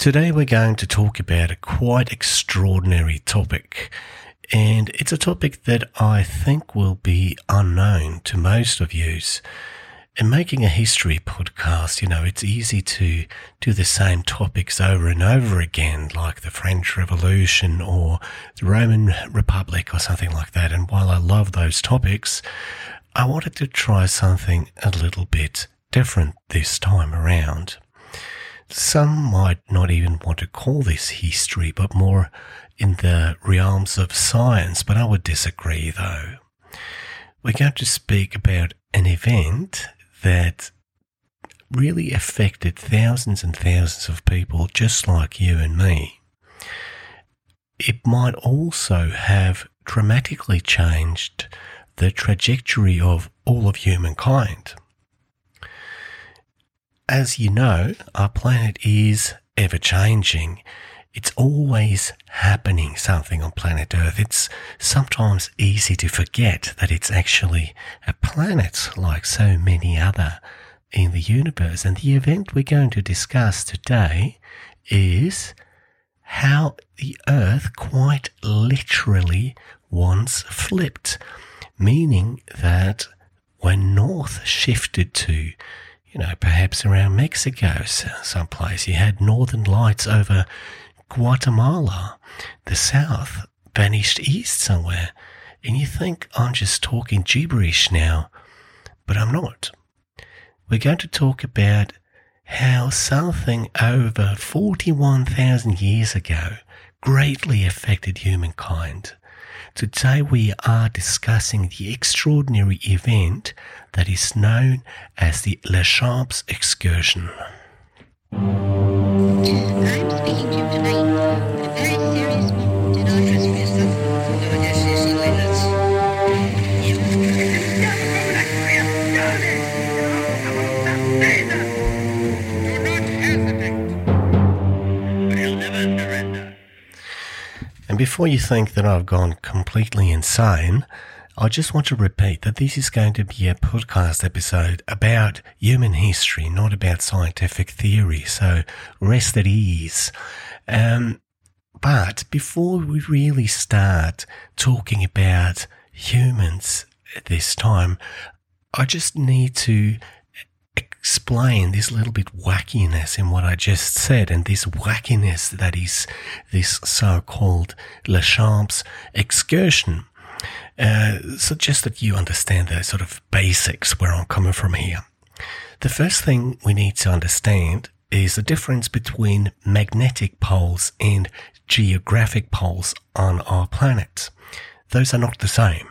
Today we're going to talk about a quite extraordinary topic, and it's a topic that I think will be unknown to most of you. In making a history podcast, you know, it's easy to do the same topics over and over again, like the French Revolution or the Roman Republic or something like that. And while I love those topics, I wanted to try something a little bit different this time around. Some might not even want to call this history, but more in the realms of science, but I would disagree though. We're going to speak about an event that really affected thousands and thousands of people just like you and me. It might also have dramatically changed the trajectory of all of humankind as you know, our planet is ever changing. It's always happening something on planet Earth. It's sometimes easy to forget that it's actually a planet like so many other in the universe. And the event we're going to discuss today is how the Earth quite literally once flipped, meaning that when North shifted to you know, perhaps around Mexico, someplace. You had northern lights over Guatemala. The south vanished east somewhere. And you think I'm just talking gibberish now, but I'm not. We're going to talk about how something over 41,000 years ago greatly affected humankind. Today we are discussing the extraordinary event that is known as the Champs excursion. I'm speaking to you tonight. A very serious before you think that I've gone completely insane, I just want to repeat that this is going to be a podcast episode about human history, not about scientific theory. So rest at ease. Um, but before we really start talking about humans at this time, I just need to explain this little bit wackiness in what I just said and this wackiness that is this so-called Champs excursion. Uh, so just that you understand the sort of basics where I'm coming from here. The first thing we need to understand is the difference between magnetic poles and geographic poles on our planet. Those are not the same.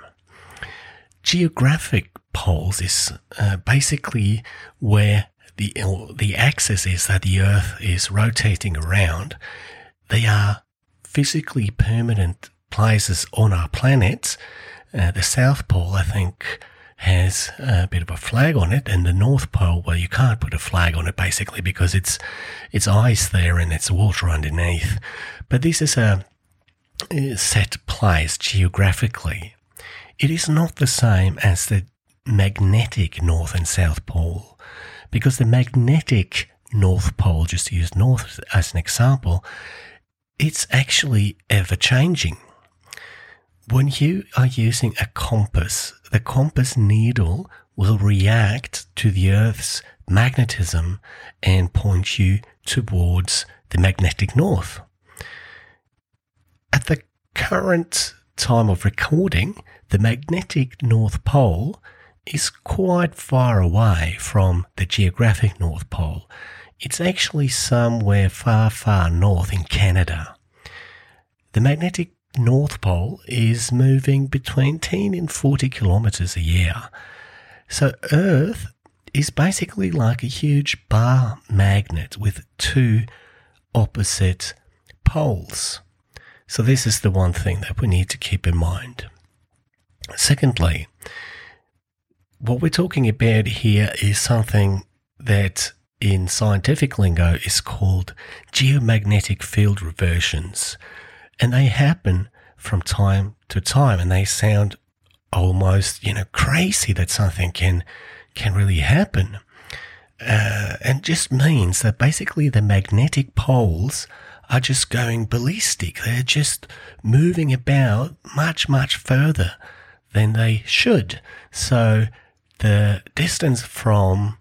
Geographic poles is uh, basically where the the axis is that the Earth is rotating around. They are physically permanent places on our planet uh, the South Pole, I think, has a bit of a flag on it, and the North Pole, well, you can't put a flag on it basically because it's it's ice there and it's water underneath. But this is a set place geographically. It is not the same as the magnetic North and South Pole because the magnetic North Pole, just to use North as an example, it's actually ever changing when you are using a compass, the compass needle will react to the Earth's magnetism and point you towards the magnetic north. At the current time of recording, the magnetic North Pole is quite far away from the geographic North Pole. It's actually somewhere far, far north in Canada. The magnetic North Pole is moving between 10 and 40 kilometers a year. So Earth is basically like a huge bar magnet with two opposite poles. So this is the one thing that we need to keep in mind. Secondly, what we're talking about here is something that in scientific lingo is called geomagnetic field reversions and they happen from time to time and they sound almost, you know, crazy that something can, can really happen. uh, and just means that basically the magnetic poles are just going ballistic. They're just moving about much, much further than they should. So the distance from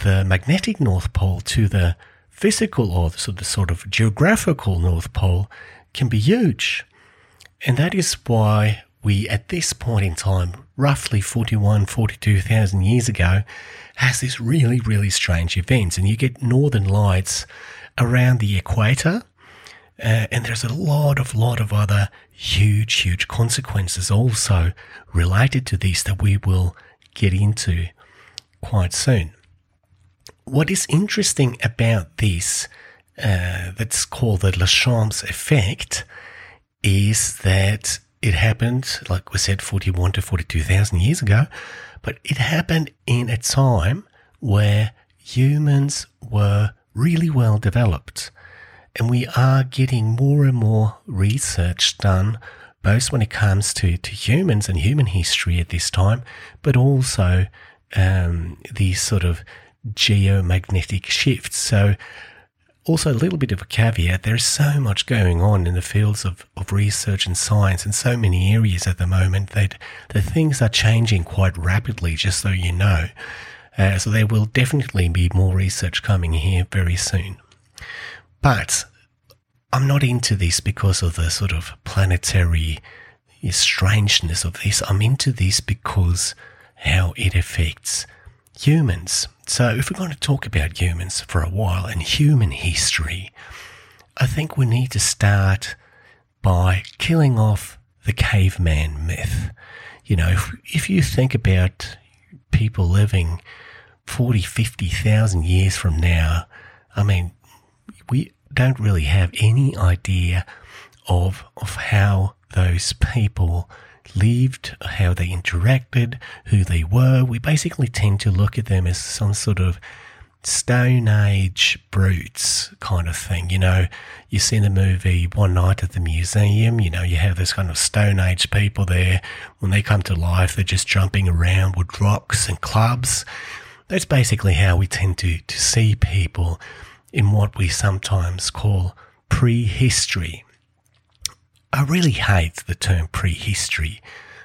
the magnetic North Pole to the physical or the sort of geographical North Pole can be huge. And that is why we, at this point in time, roughly 41, 42,000 years ago, has this really, really strange event. And you get northern lights around the equator. Uh, and there's a lot of, lot of other huge, huge consequences also related to this that we will get into quite soon. What is interesting about this, uh, that's called the Laschamps effect, is that it happened, like we said, 41 to 42,000 years ago, but it happened in a time where humans were really well developed. And we are getting more and more research done, both when it comes to, to humans and human history at this time, but also um, these sort of geomagnetic shifts. So also a little bit of a caveat there's so much going on in the fields of, of research and science in so many areas at the moment that the things are changing quite rapidly just so you know uh, so there will definitely be more research coming here very soon but i'm not into this because of the sort of planetary strangeness of this i'm into this because how it affects humans so, if we're going to talk about humans for a while and human history, I think we need to start by killing off the caveman myth. You know, if, if you think about people living 40, 50,000 years from now, I mean, we don't really have any idea of, of how those people lived, how they interacted, who they were. We basically tend to look at them as some sort of Stone Age brutes kind of thing. You know, you see in the movie One Night at the Museum, you know, you have this kind of Stone Age people there. When they come to life, they're just jumping around with rocks and clubs. That's basically how we tend to, to see people in what we sometimes call prehistory. I really hate the term prehistory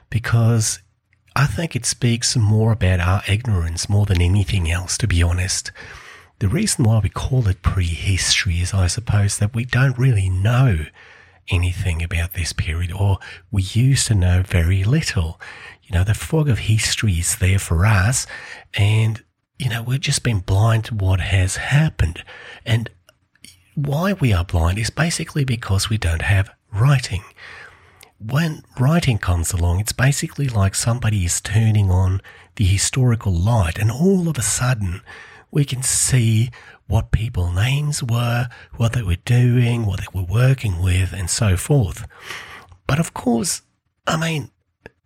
because I think it speaks more about our ignorance more than anything else, to be honest. The reason why we call it prehistory is, I suppose, that we don't really know anything about this period, or we used to know very little. You know, the fog of history is there for us, and, you know, we've just been blind to what has happened. And why we are blind is basically because we don't have writing. When writing comes along, it's basically like somebody is turning on the historical light, and all of a sudden, we can see what people's names were, what they were doing, what they were working with, and so forth. But of course, I mean,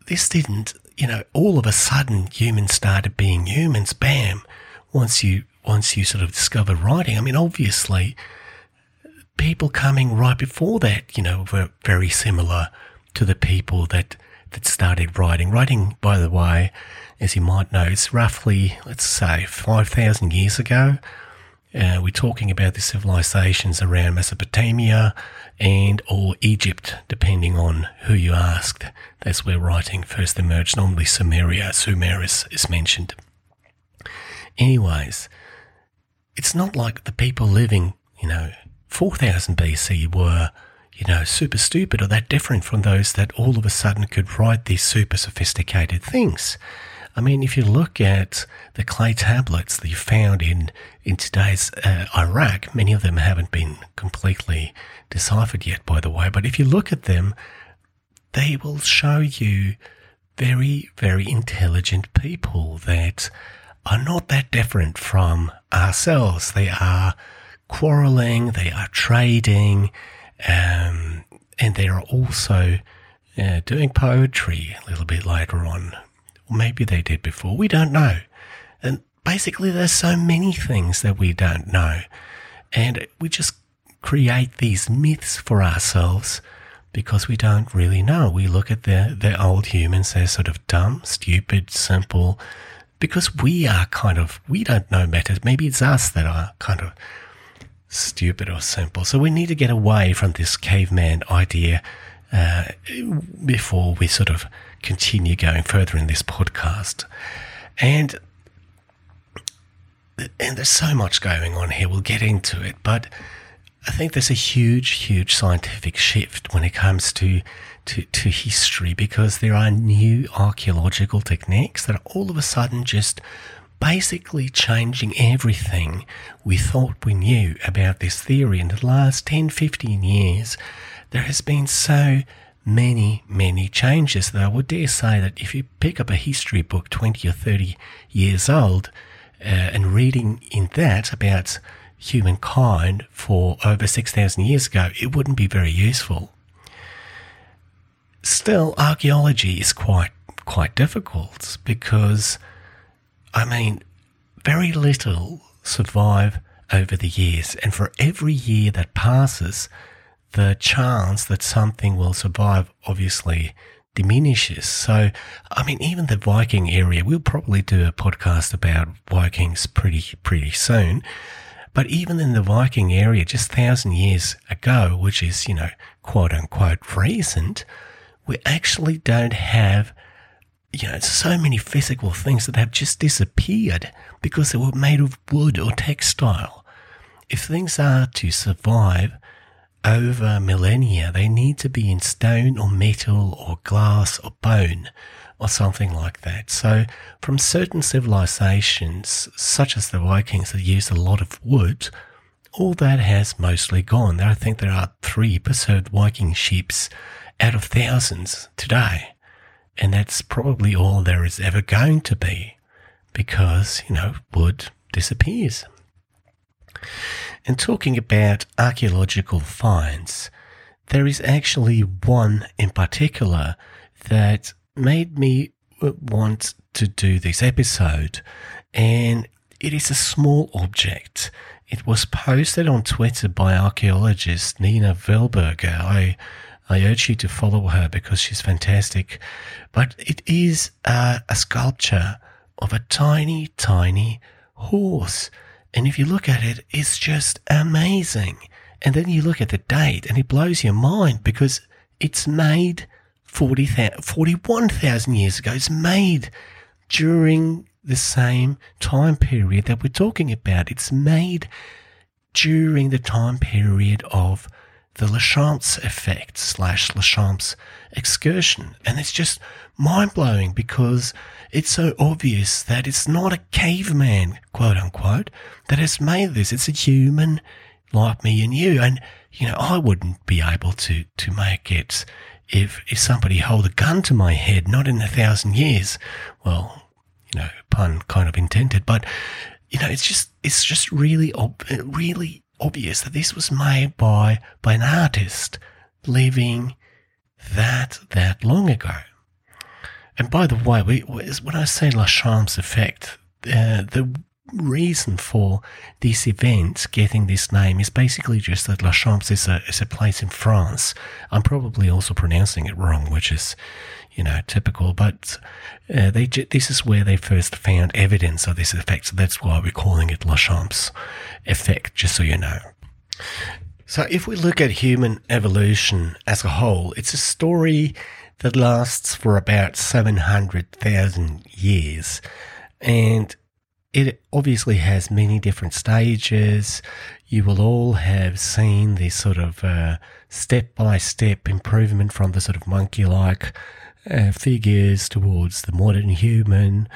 this didn't, you know, all of a sudden humans started being humans, bam, once you once you sort of discovered writing. I mean, obviously, people coming right before that, you know, were very similar to the people that that started writing. Writing, by the way, as you might know, it's roughly, let's say, 5,000 years ago. Uh, we're talking about the civilizations around Mesopotamia and or Egypt, depending on who you asked. That's where writing first emerged. Normally Sumeria, Sumer is, is mentioned. Anyways, it's not like the people living, you know, 4000 BC were, you know, super stupid or that different from those that all of a sudden could write these super sophisticated things. I mean, if you look at the clay tablets that you found in, in today's uh, Iraq, many of them haven't been completely deciphered yet, by the way, but if you look at them, they will show you very, very intelligent people that are not that different from ourselves. They are quarreling, they are trading, um, and they are also uh, doing poetry a little bit later on. Maybe they did before. We don't know. And basically, there's so many things that we don't know. And we just create these myths for ourselves because we don't really know. We look at the, the old humans as sort of dumb, stupid, simple, because we are kind of, we don't know better. Maybe it's us that are kind of stupid or simple. So we need to get away from this caveman idea uh, before we sort of continue going further in this podcast. And and there's so much going on here. We'll get into it, but I think there's a huge, huge scientific shift when it comes to to, to history because there are new archaeological techniques that are all of a sudden just basically changing everything we thought we knew about this theory. In the last 10, 15 years, there has been so many, many changes that I would dare say that if you pick up a history book 20 or 30 years old uh, and reading in that about humankind for over 6,000 years ago, it wouldn't be very useful. Still, archaeology is quite quite difficult because, I mean, very little survive over the years, and for every year that passes, the chance that something will survive obviously diminishes. So, I mean, even the Viking area, we'll probably do a podcast about Vikings pretty pretty soon. But even in the Viking area, just thousand years ago, which is you know quote unquote recent, we actually don't have, you know, so many physical things that have just disappeared because they were made of wood or textile. If things are to survive over millennia, they need to be in stone or metal or glass or bone or something like that. So, from certain civilizations, such as the Vikings that used a lot of wood, all that has mostly gone. I think there are three preserved Viking ships out of thousands today. And that's probably all there is ever going to be because, you know, wood disappears. And talking about archaeological finds, there is actually one in particular that made me want to do this episode. And it is a small object. It was posted on Twitter by archaeologist Nina Velberger. I I urge you to follow her because she's fantastic. But it is a sculpture of a tiny, tiny horse. And if you look at it, it's just amazing. And then you look at the date and it blows your mind because it's made 40, 41,000 years ago. It's made during the same time period that we're talking about. It's made during the time period of the Laschamps effect slash Laschamps excursion. And it's just mind blowing because it's so obvious that it's not a caveman, quote unquote, that has made this. It's a human like me and you. And, you know, I wouldn't be able to, to make it if, if somebody hold a gun to my head, not in a thousand years. Well, you know, pun kind of intended, but, you know, it's just, it's just really, really obvious that this was made by, by an artist living that, that long ago. And by the way, we, when I say Laschamps effect, uh, the reason for this event getting this name is basically just that Laschamps is a, is a place in France. I'm probably also pronouncing it wrong, which is, you know, typical, but uh, they, this is where they first found evidence of this effect. So that's why we're calling it Laschamps effect, just so you know. So if we look at human evolution as a whole, it's a story that lasts for about 700,000 years. And it obviously has many different stages. You will all have seen this sort of step by step improvement from the sort of monkey like uh, figures towards the modern human.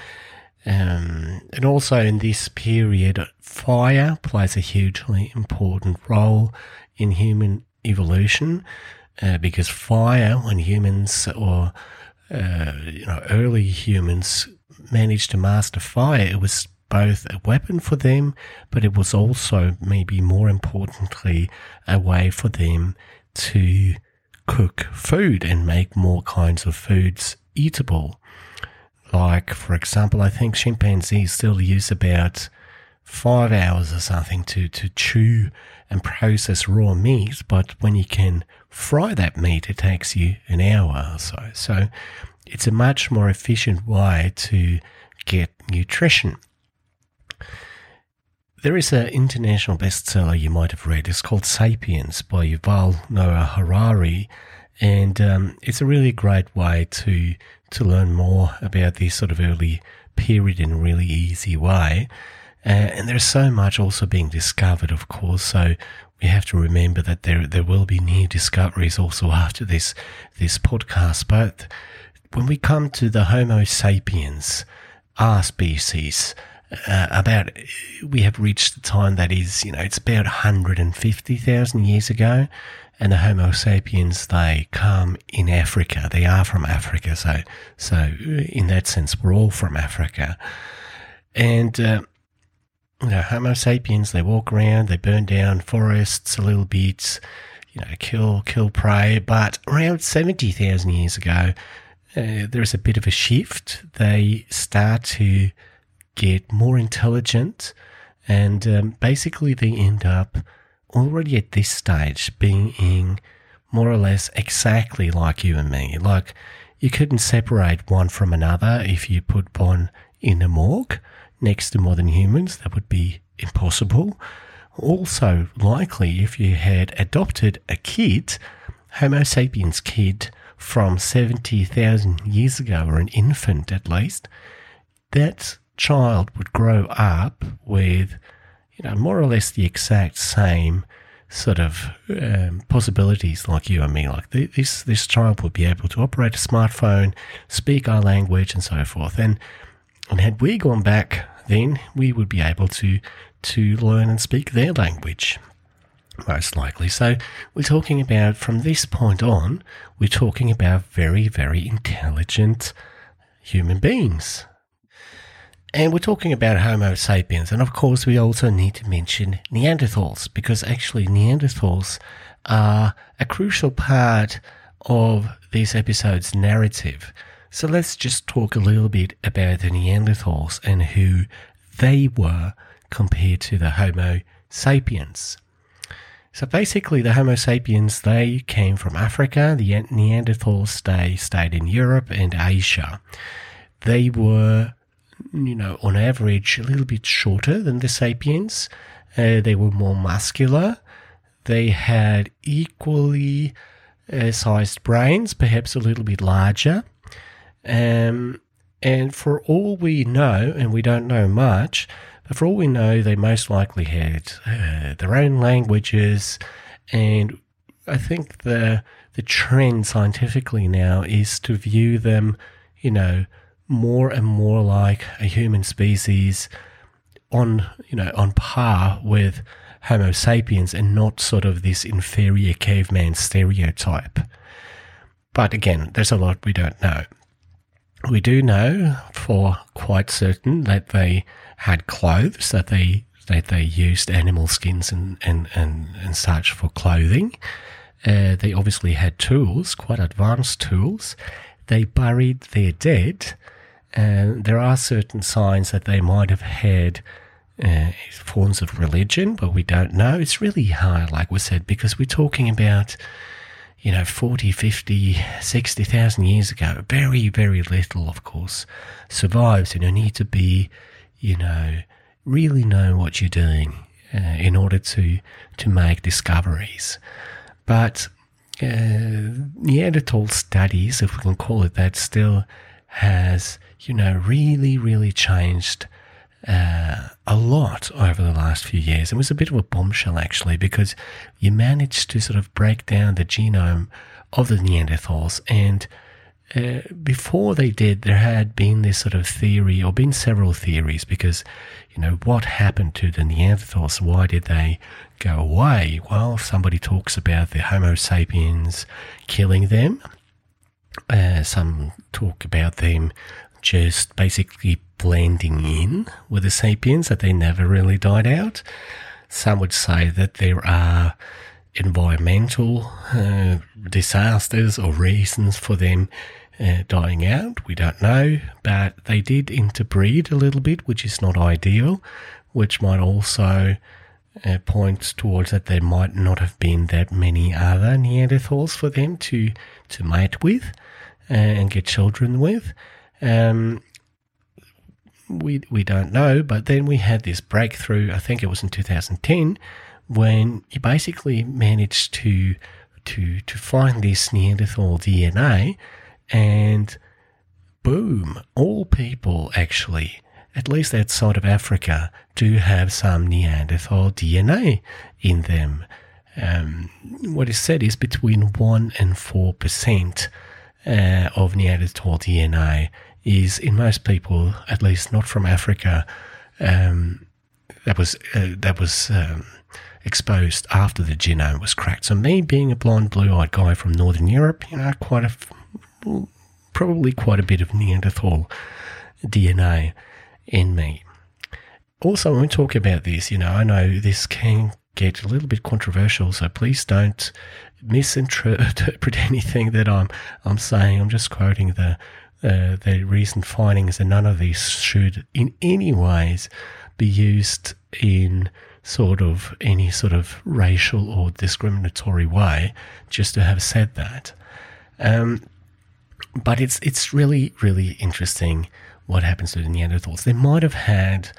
Um, and also in this period, fire plays a hugely important role in human evolution uh, because fire, when humans or uh, you know early humans managed to master fire, it was both a weapon for them, but it was also maybe more importantly a way for them to cook food and make more kinds of foods eatable. Like, for example, I think chimpanzees still use about five hours or something to, to chew and process raw meat, but when you can fry that meat, it takes you an hour or so. So it's a much more efficient way to get nutrition. There is an international bestseller you might have read. It's called Sapiens by Yuval Noah Harari, and um, it's a really great way to to learn more about this sort of early period in a really easy way. Uh, and there's so much also being discovered, of course. So we have to remember that there there will be new discoveries also after this this podcast. But when we come to the Homo sapiens, our species, uh, about we have reached the time that is you know it's about 150,000 years ago and the homo sapiens they come in africa. They are from africa so so in that sense we're all from africa. And uh, you know homo sapiens they walk around they burn down forests a little bit you know kill kill prey. But around 70,000 years ago uh, there's a bit of a shift. They start to get more intelligent, and um, basically they end up already at this stage being more or less exactly like you and me. Like you couldn't separate one from another if you put one in a morgue next to modern humans. That would be impossible. Also, likely if you had adopted a kid, Homo sapiens kid from 70,000 years ago, or an infant at least, that child would grow up with, you know, more or less the exact same sort of um, possibilities like you and me. Like this, this child would be able to operate a smartphone, speak our language, and so forth. And and had we gone back then, we would be able to to learn and speak their language. Most likely. So, we're talking about from this point on, we're talking about very, very intelligent human beings. And we're talking about Homo sapiens. And of course, we also need to mention Neanderthals because actually, Neanderthals are a crucial part of this episode's narrative. So let's just talk a little bit about the Neanderthals and who they were compared to the Homo sapiens. So basically, the Homo sapiens, they came from Africa. The Neanderthals, they stayed in Europe and Asia. They were you know, on average, a little bit shorter than the sapiens. Uh, they were more muscular. They had equally uh, sized brains, perhaps a little bit larger. Um, and for all we know, and we don't know much, but for all we know, they most likely had uh, their own languages. And I think the the trend scientifically now is to view them, you know, more and more like a human species on you know on par with Homo sapiens and not sort of this inferior caveman stereotype. But again, there's a lot we don't know. We do know for quite certain that they had clothes, that they that they used animal skins and, and, and, and such for clothing. Uh, they obviously had tools, quite advanced tools. They buried their dead there are certain signs that they might have had uh, forms of religion, but we don't know. It's really hard, like we said, because we're talking about, you know, 40, 50, 60,000 years ago. Very, very little, of course, survives. And you need to be, you know, really know what you're doing uh, in order to, to make discoveries. But uh, Neanderthal studies, if we can call it that, still has you know, really, really changed uh, a lot over the last few years. It was a bit of a bombshell, actually, because you managed to sort of break down the genome of the Neanderthals. And uh, before they did, there had been this sort of theory, or been several theories, because, you know, what happened to the Neanderthals? Why did they go away? Well, somebody talks about the Homo sapiens killing them. Uh, some talk about them just basically blending in with the sapiens, that they never really died out. Some would say that there are environmental uh, disasters or reasons for them uh, dying out. We don't know, but they did interbreed a little bit, which is not ideal, which might also uh, point towards that there might not have been that many other Neanderthals for them to, to mate with uh, and get children with. Um, we we don't know. But then we had this breakthrough. I think it was in 2010 when you basically managed to to to find this Neanderthal DNA, and boom, all people actually, at least outside of Africa, do have some Neanderthal DNA in them. Um, what is said is between one and four percent uh, of Neanderthal DNA is in most people, at least not from Africa, um, that was uh, that was um, exposed after the genome was cracked. So me being a blonde, blue-eyed guy from Northern Europe, you know, quite a probably quite a bit of Neanderthal DNA in me. Also, when we talk about this, you know, I know this can get a little bit controversial, so please don't misinterpret anything that I'm I'm saying. I'm just quoting the uh, the recent findings, and none of these should in any ways be used in sort of any sort of racial or discriminatory way. Just to have said that, um, but it's it's really really interesting what happens to the Neanderthals. They might have had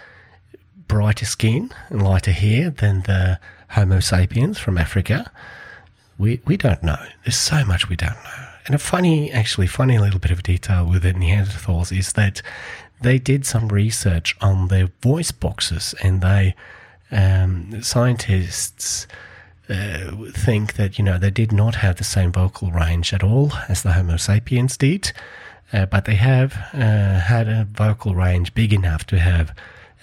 brighter skin and lighter hair than the Homo sapiens from Africa. We we don't know. There's so much we don't know. And a funny, actually funny little bit of detail with the Neanderthals is that they did some research on their voice boxes, and they um, scientists uh, think that you know they did not have the same vocal range at all as the Homo sapiens did, uh, but they have uh, had a vocal range big enough to have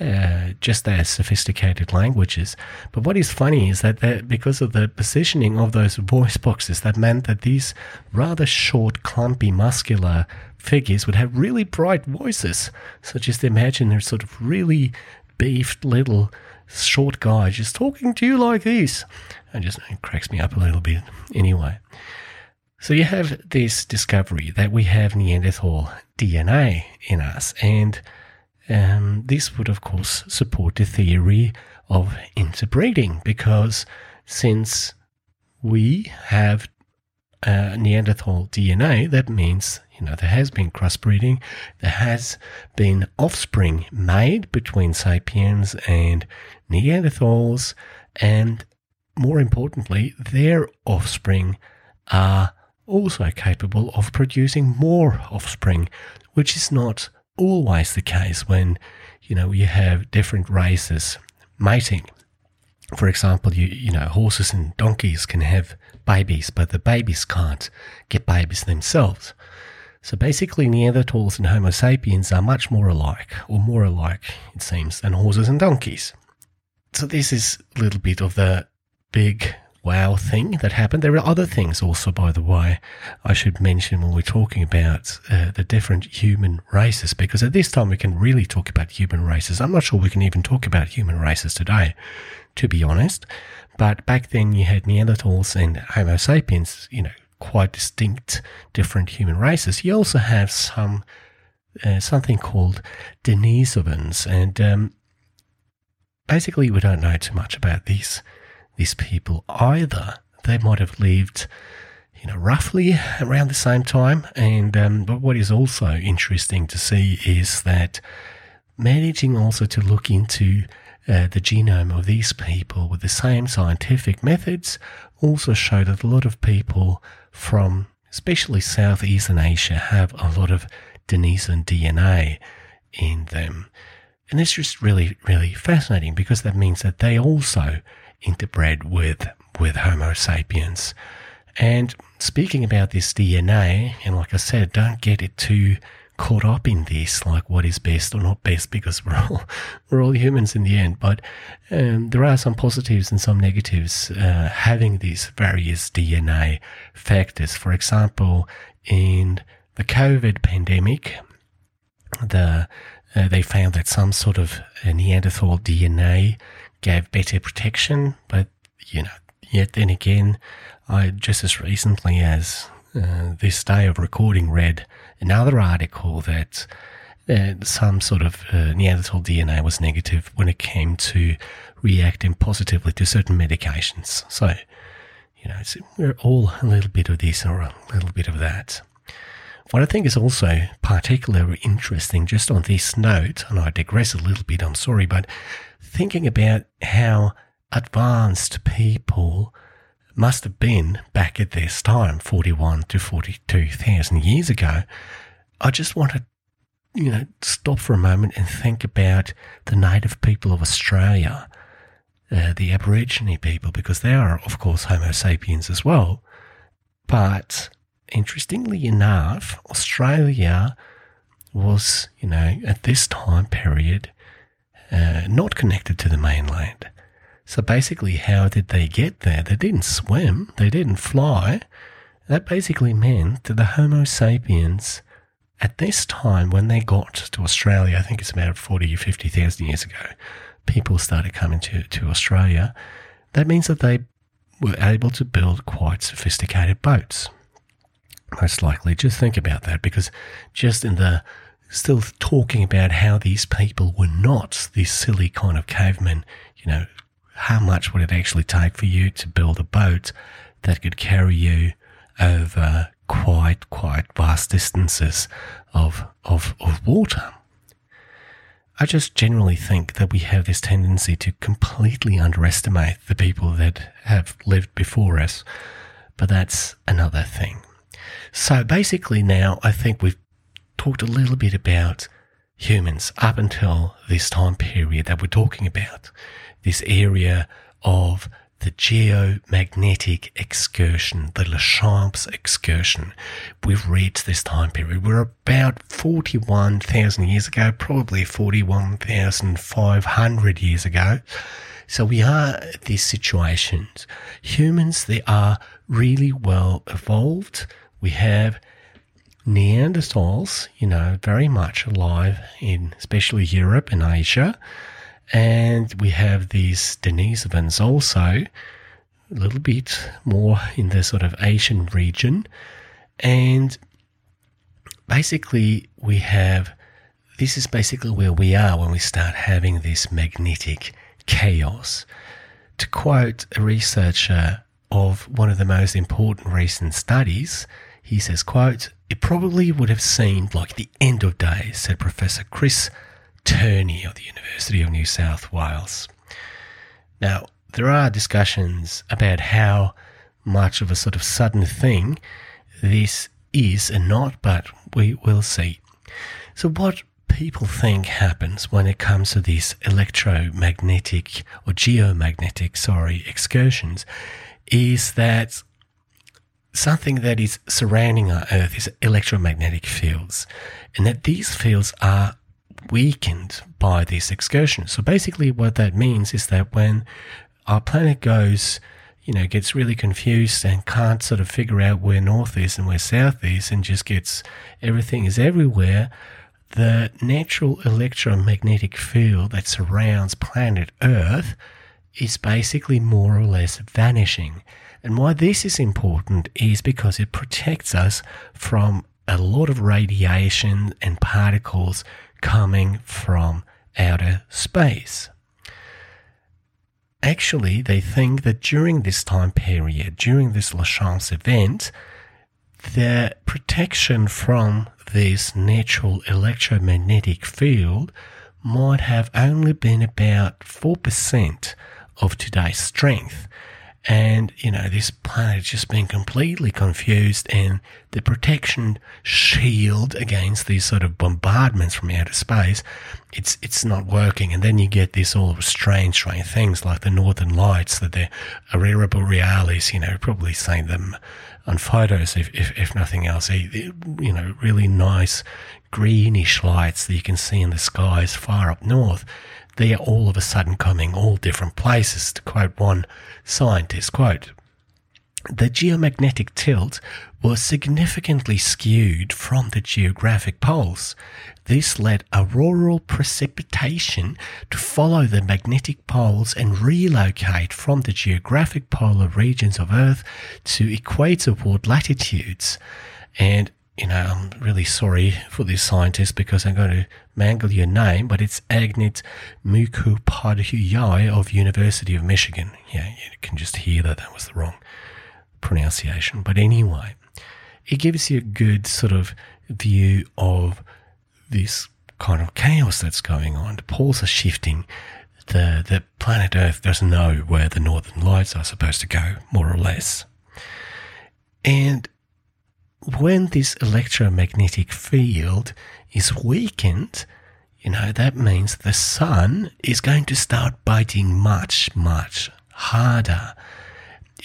uh, just their sophisticated languages. But what is funny is that because of the positioning of those voice boxes, that meant that these rather short, clumpy, muscular figures would have really bright voices. So just imagine they're sort of really beefed little short guy just talking to you like this. And just it cracks me up a little bit anyway. So you have this discovery that we have Neanderthal DNA in us and um, this would, of course, support the theory of interbreeding because since we have uh, Neanderthal DNA, that means you know there has been crossbreeding, there has been offspring made between sapiens and Neanderthals, and more importantly, their offspring are also capable of producing more offspring, which is not always the case when you know you have different races mating. For example, you you know horses and donkeys can have babies, but the babies can't get babies themselves. So basically, Neanderthals and Homo sapiens are much more alike, or more alike, it seems, than horses and donkeys. So this is a little bit of the big wow thing that happened. There are other things also, by the way, I should mention when we're talking about uh, the different human races, because at this time we can really talk about human races. I'm not sure we can even talk about human races today, to be honest. But back then you had Neanderthals and Homo sapiens, you know, quite distinct different human races. You also have some, uh, something called Denisovans and, um, basically we don't know too much about these these people either. They might have lived, you know, roughly around the same time. And um, but what is also interesting to see is that managing also to look into uh, the genome of these people with the same scientific methods also show that a lot of people from especially Southeastern Asia have a lot of Denisovan DNA in them. And it's just really, really fascinating because that means that they also interbred with with Homo sapiens. And speaking about this DNA, and like I said, don't get it too caught up in this, like what is best or not best, because we're all we're all humans in the end. But um, there are some positives and some negatives uh, having these various DNA factors. For example, in the COVID pandemic, the uh, they found that some sort of Neanderthal DNA gave better protection, but you know, yet then again, I just as recently as uh, this day of recording read another article that uh, some sort of uh, Neanderthal DNA was negative when it came to reacting positively to certain medications. So, you know, we're all a little bit of this or a little bit of that. What I think is also particularly interesting, just on this note, and I digress a little bit, I'm sorry, but thinking about how advanced people must have been back at this time, 41 to 42,000 years ago, I just want to, you know, stop for a moment and think about the native people of Australia, uh, the Aborigine people, because they are, of course, Homo sapiens as well. But interestingly enough, Australia was, you know, at this time period, uh, not connected to the mainland. So basically, how did they get there? They didn't swim, they didn't fly. That basically meant that the Homo sapiens, at this time when they got to Australia, I think it's about 40 or 50,000 years ago, people started coming to, to Australia. That means that they were able to build quite sophisticated boats. Most likely, just think about that because just in the still talking about how these people were not these silly kind of cavemen, you know, how much would it actually take for you to build a boat that could carry you over quite, quite vast distances of, of, of water? I just generally think that we have this tendency to completely underestimate the people that have lived before us, but that's another thing. So basically, now I think we've talked a little bit about humans up until this time period that we're talking about this area of the geomagnetic excursion, the Laschamps excursion. We've reached this time period. We're about 41,000 years ago, probably 41,500 years ago. So we are at these situations. Humans, they are really well evolved. We have Neanderthals, you know, very much alive in especially Europe and Asia. And we have these Denisovans also, a little bit more in the sort of Asian region. And basically, we have this is basically where we are when we start having this magnetic chaos. To quote a researcher of one of the most important recent studies, he says, quote, it probably would have seemed like the end of days, said Professor Chris Turney of the University of New South Wales. Now, there are discussions about how much of a sort of sudden thing this is and not, but we will see. So, what people think happens when it comes to these electromagnetic or geomagnetic, sorry, excursions is that something that is surrounding our Earth is electromagnetic fields, and that these fields are weakened by this excursion. So basically, what that means is that when our planet goes, you know, gets really confused and can't sort of figure out where north is and where south is and just gets everything is everywhere, the natural electromagnetic field that surrounds planet Earth is basically more or less vanishing. And why this is important is because it protects us from a lot of radiation and particles coming from outer space. Actually, they think that during this time period, during this Laschamps event, the protection from this natural electromagnetic field might have only been about 4% of today's strength. And, you know, this planet has just been completely confused and the protection shield against these sort of bombardments from outer space, it's, it's not working. And then you get this all strange, strange things like the Northern Lights, that they're aurora borealis, you know, probably seen them on photos, if, if, if nothing else, you know, really nice greenish lights that you can see in the skies far up north they are all of a sudden coming all different places. To quote one scientist, quote, the geomagnetic tilt was significantly skewed from the geographic poles. This led auroral precipitation to follow the magnetic poles and relocate from the geographic polar regions of Earth to equatorward latitudes. And you know, I'm really sorry for this scientist because I'm going to mangle your name, but it's Agnit Mukhopadhyay of University of Michigan. Yeah, you can just hear that that was the wrong pronunciation. But anyway, it gives you a good sort of view of this kind of chaos that's going on. The poles are shifting. The, the planet Earth doesn't know where the northern lights are supposed to go, more or less. And when this electromagnetic field is weakened, you know, that means the sun is going to start biting much, much harder.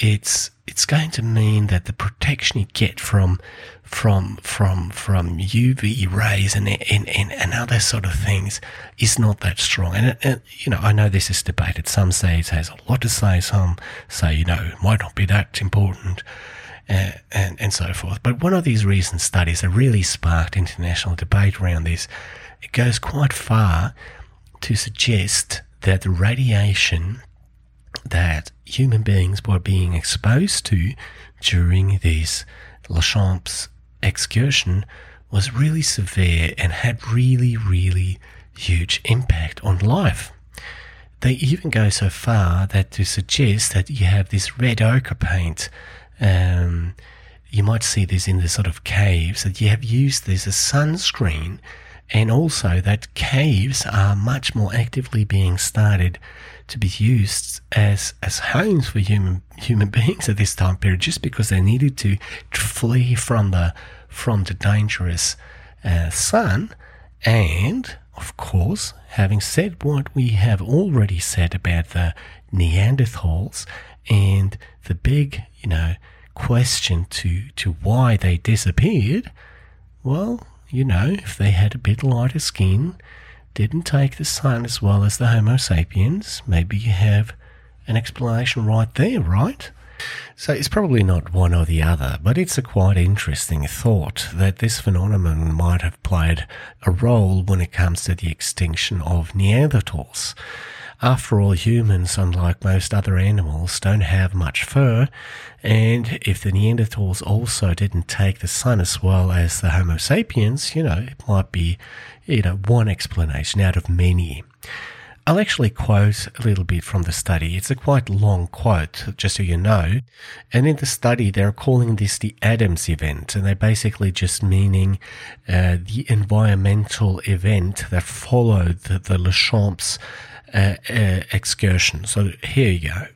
It's it's going to mean that the protection you get from from from from UV rays and and, and, and other sort of things is not that strong. And, and, you know, I know this is debated. Some say it has a lot to say. Some say you know it might not be that important. Uh, and, and so forth. But one of these recent studies that really sparked international debate around this, it goes quite far to suggest that the radiation that human beings were being exposed to during this Laschamps excursion was really severe and had really, really huge impact on life. They even go so far that to suggest that you have this red ochre paint. Um, you might see this in the sort of caves that you have used this as sunscreen, and also that caves are much more actively being started to be used as as homes for human human beings at this time period, just because they needed to, flee from the from the dangerous uh, sun, and of course, having said what we have already said about the Neanderthals and the big, you know, question to to why they disappeared, well, you know, if they had a bit lighter skin didn't take the sun as well as the Homo sapiens, maybe you have an explanation right there, right? So it's probably not one or the other, but it's a quite interesting thought that this phenomenon might have played a role when it comes to the extinction of Neanderthals. After all, humans, unlike most other animals, don't have much fur, and if the Neanderthals also didn't take the sun as well as the Homo sapiens, you know, it might be, you know, one explanation out of many. I'll actually quote a little bit from the study. It's a quite long quote, just so you know. And in the study, they're calling this the Adams event, and they're basically just meaning uh, the environmental event that followed the, the Laschamps uh, excursion. So here you go.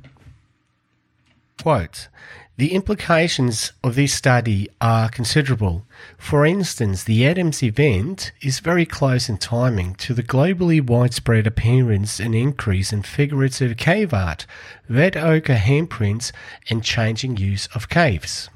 Quote The implications of this study are considerable. For instance, the Adams event is very close in timing to the globally widespread appearance and increase in figurative cave art, red ochre handprints, and changing use of caves.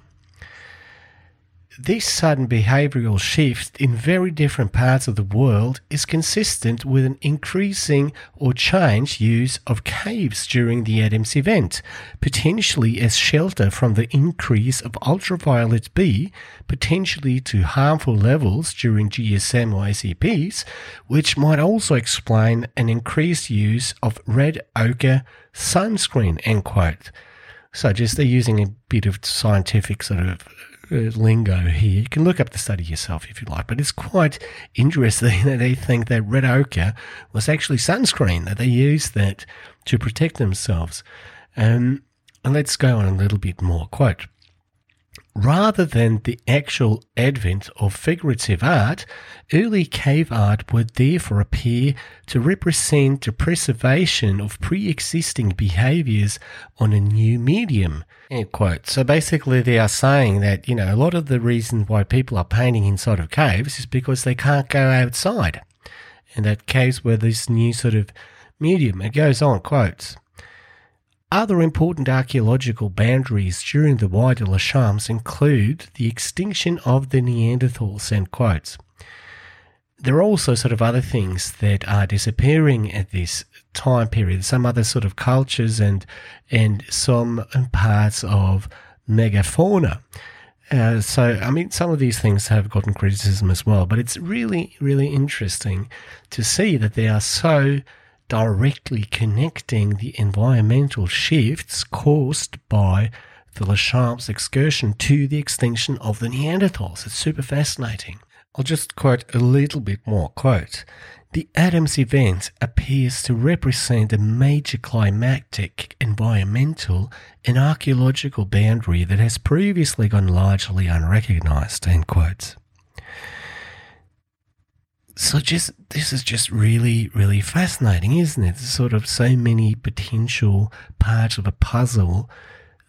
This sudden behavioral shift in very different parts of the world is consistent with an increasing or changed use of caves during the Adams event, potentially as shelter from the increase of ultraviolet B, potentially to harmful levels during GSM or ACPs, which might also explain an increased use of red ochre sunscreen. End quote. So just they're using a bit of scientific sort of lingo here. You can look up the study yourself if you like, but it's quite interesting that they think that red ochre was actually sunscreen, that they used that to protect themselves. Um, and let's go on a little bit more. Quote Rather than the actual advent of figurative art, early cave art would therefore appear to represent the preservation of pre existing behaviors on a new medium. End quote. So basically, they are saying that, you know, a lot of the reason why people are painting inside of caves is because they can't go outside. And that caves were this new sort of medium. It goes on, quotes. Other important archaeological boundaries during the wider Laschamps include the extinction of the Neanderthals, end quotes. There are also sort of other things that are disappearing at this time period, some other sort of cultures and and some parts of megafauna. Uh, so, I mean, some of these things have gotten criticism as well, but it's really, really interesting to see that they are so directly connecting the environmental shifts caused by the Laschamps excursion to the extinction of the Neanderthals. It's super fascinating. I'll just quote a little bit more. Quote, the Adams event appears to represent a major climatic, environmental and archaeological boundary that has previously gone largely unrecognized. End quotes. So just this is just really, really fascinating, isn't it? There's sort of so many potential parts of a puzzle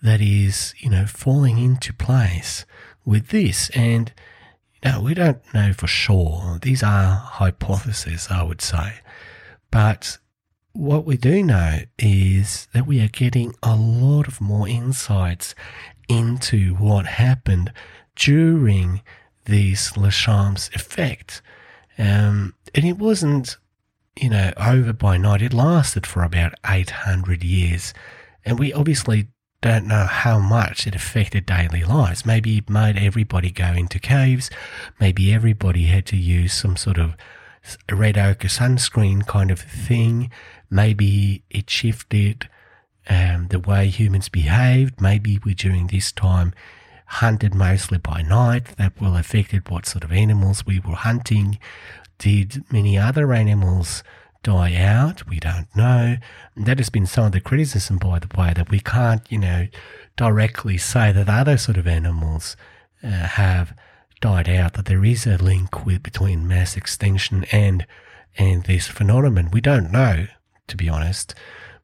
that is, you know, falling into place with this. And you know, we don't know for sure. These are hypotheses, I would say. But what we do know is that we are getting a lot of more insights into what happened during this Laschamps effect. Um, and it wasn't, you know, over by night. It lasted for about 800 years. And we obviously don't know how much it affected daily lives. Maybe it made everybody go into caves. Maybe everybody had to use some sort of red ochre sunscreen kind of thing. Maybe it shifted um, the way humans behaved. Maybe we during this time hunted mostly by night. That will affected what sort of animals we were hunting. Did many other animals die out. We don't know. And that has been some of the criticism, by the way, that we can't, you know, directly say that other sort of animals uh, have died out. That there is a link with between mass extinction and and this phenomenon. We don't know, to be honest.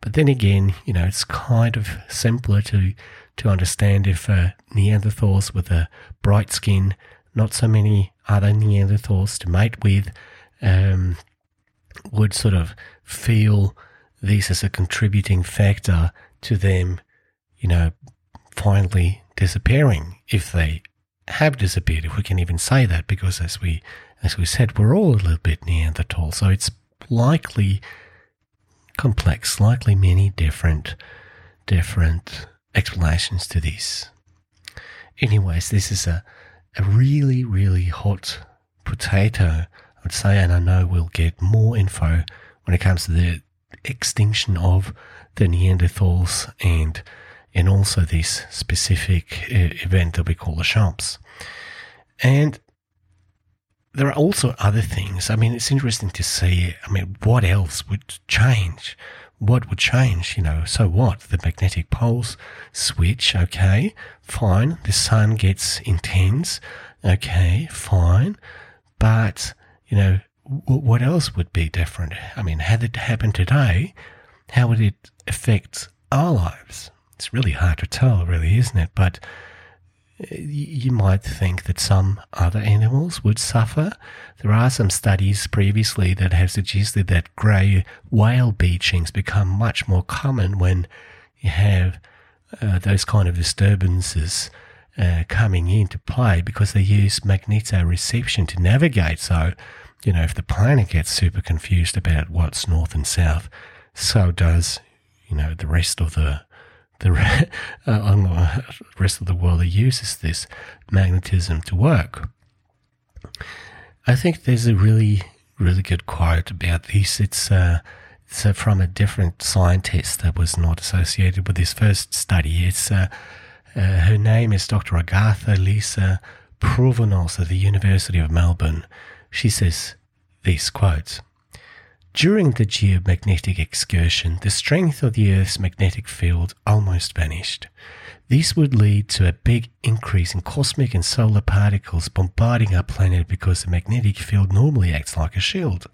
But then again, you know, it's kind of simpler to to understand if uh, Neanderthals with a bright skin, not so many other Neanderthals to mate with, um, would sort of feel this as a contributing factor to them, you know, finally disappearing if they have disappeared, if we can even say that, because as we as we said, we're all a little bit Neanderthal, so it's likely complex, likely many different different explanations to this. Anyways, this is a a really, really hot potato I would say, and I know we'll get more info when it comes to the extinction of the Neanderthals and and also this specific uh, event that we call Laschamps. And there are also other things. I mean, it's interesting to see. I mean, what else would change? What would change? You know, so what? The magnetic poles switch. Okay, fine. The sun gets intense. Okay, fine. But you know, what else would be different? I mean, had it happened today, how would it affect our lives? It's really hard to tell, really, isn't it? But you might think that some other animals would suffer. There are some studies previously that have suggested that grey whale beachings become much more common when you have uh, those kind of disturbances uh, coming into play because they use magnetoreception to navigate. So you know, if the planet gets super confused about what's north and south, so does, you know, the rest of the the uh, rest of the world that uses this magnetism to work. I think there's a really, really good quote about this. It's, uh, it's uh, from a different scientist that was not associated with this first study. It's uh, uh her name is Dr. Agatha Lisa Provenance at the University of Melbourne. She says these quotes. During the geomagnetic excursion, the strength of the Earth's magnetic field almost vanished. This would lead to a big increase in cosmic and solar particles bombarding our planet because the magnetic field normally acts like a shield.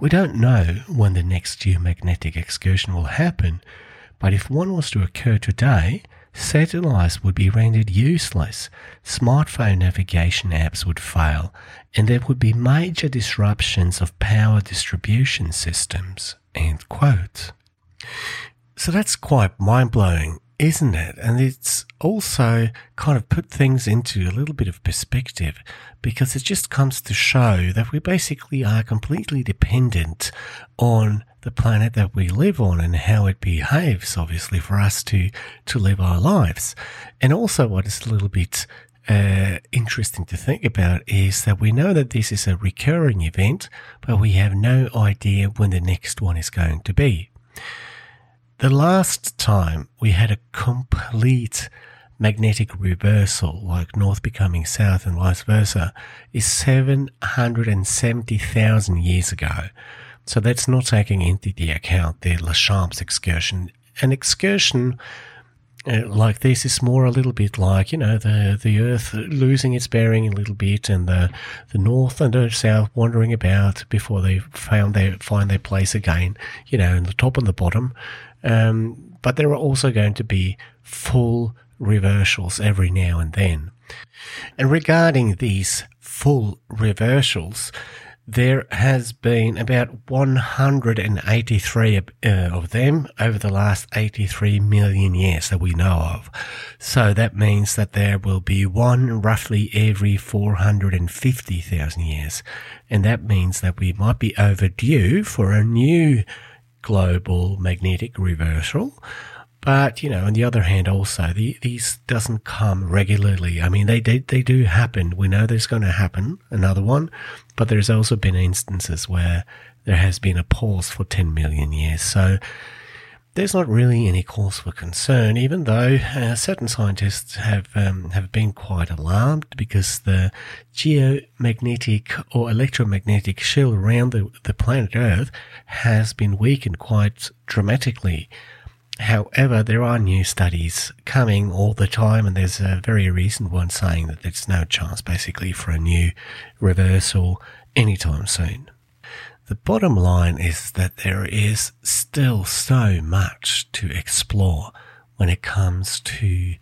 We don't know when the next geomagnetic excursion will happen, but if one was to occur today, satellites would be rendered useless, smartphone navigation apps would fail, and there would be major disruptions of power distribution systems. End quote. So that's quite mind blowing, isn't it? And it's also kind of put things into a little bit of perspective because it just comes to show that we basically are completely dependent on the planet that we live on and how it behaves, obviously, for us to, to live our lives. And also what is a little bit uh, interesting to think about is that we know that this is a recurring event, but we have no idea when the next one is going to be. The last time we had a complete magnetic reversal, like north becoming south and vice versa, is 770,000 years ago. So that's not taking into the account the Laschamps excursion. An excursion uh, like this is more a little bit like you know the the Earth losing its bearing a little bit, and the the North and the South wandering about before they found their find their place again. You know, in the top and the bottom. Um, but there are also going to be full reversals every now and then. And regarding these full reversals, there has been about 183 uh, of them over the last 83 million years that we know of. So that means that there will be one roughly every 450,000 years. And that means that we might be overdue for a new global magnetic reversal but you know, on the other hand, also the, these doesn't come regularly. I mean, they, they they do happen. We know there's going to happen another one, but there's also been instances where there has been a pause for 10 million years. So there's not really any cause for concern, even though uh, certain scientists have um, have been quite alarmed because the geomagnetic or electromagnetic shield around the, the planet Earth has been weakened quite dramatically However, there are new studies coming all the time, and there's a very recent one saying that there's no chance basically for a new reversal anytime soon. The bottom line is that there is still so much to explore when it comes to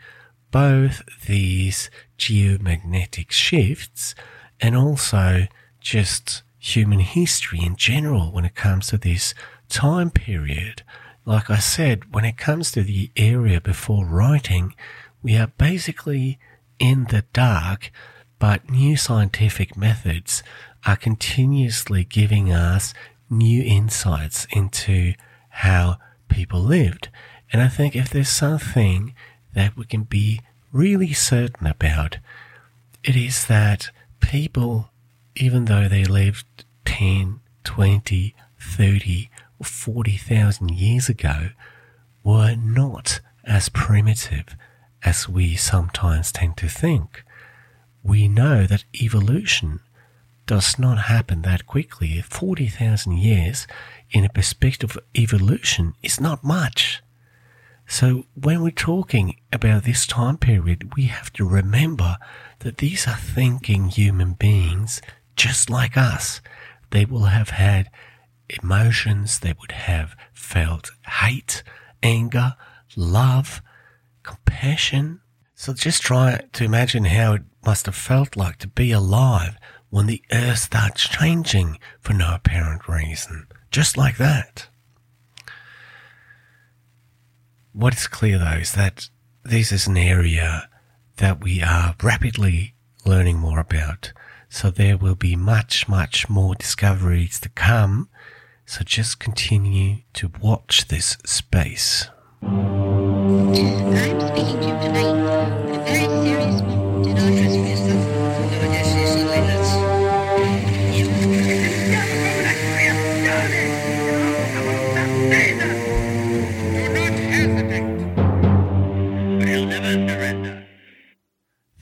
both these geomagnetic shifts and also just human history in general when it comes to this time period like I said, when it comes to the area before writing, we are basically in the dark, but new scientific methods are continuously giving us new insights into how people lived. And I think if there's something that we can be really certain about, it is that people, even though they lived 10, 20, 30, 40,000 years ago were not as primitive as we sometimes tend to think. We know that evolution does not happen that quickly. 40,000 years in a perspective of evolution is not much. So when we're talking about this time period, we have to remember that these are thinking human beings just like us. They will have had emotions, they would have felt hate, anger, love, compassion. So just try to imagine how it must have felt like to be alive when the earth starts changing for no apparent reason. Just like that. What is clear though is that this is an area that we are rapidly learning more about. So there will be much, much more discoveries to come so just continue to watch this space. I'm speaking to you tonight with a very serious and dangerous business.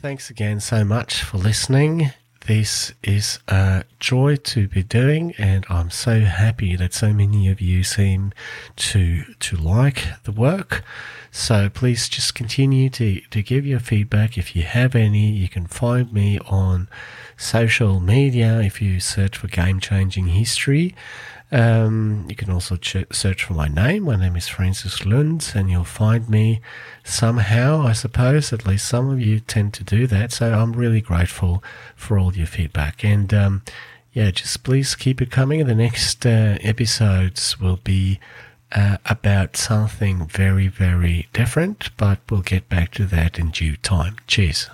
Thanks again so much for listening. This is a joy to be doing, and I'm so happy that so many of you seem to to like the work. So please just continue to, to give your feedback. If you have any, you can find me on social media if you search for Game Changing History. Um, you can also ch- search for my name. My name is Francis Lund, and you'll find me somehow, I suppose. At least some of you tend to do that. So I'm really grateful for all your feedback. And um, yeah, just please keep it coming. The next uh, episodes will be uh, about something very, very different, but we'll get back to that in due time. Cheers.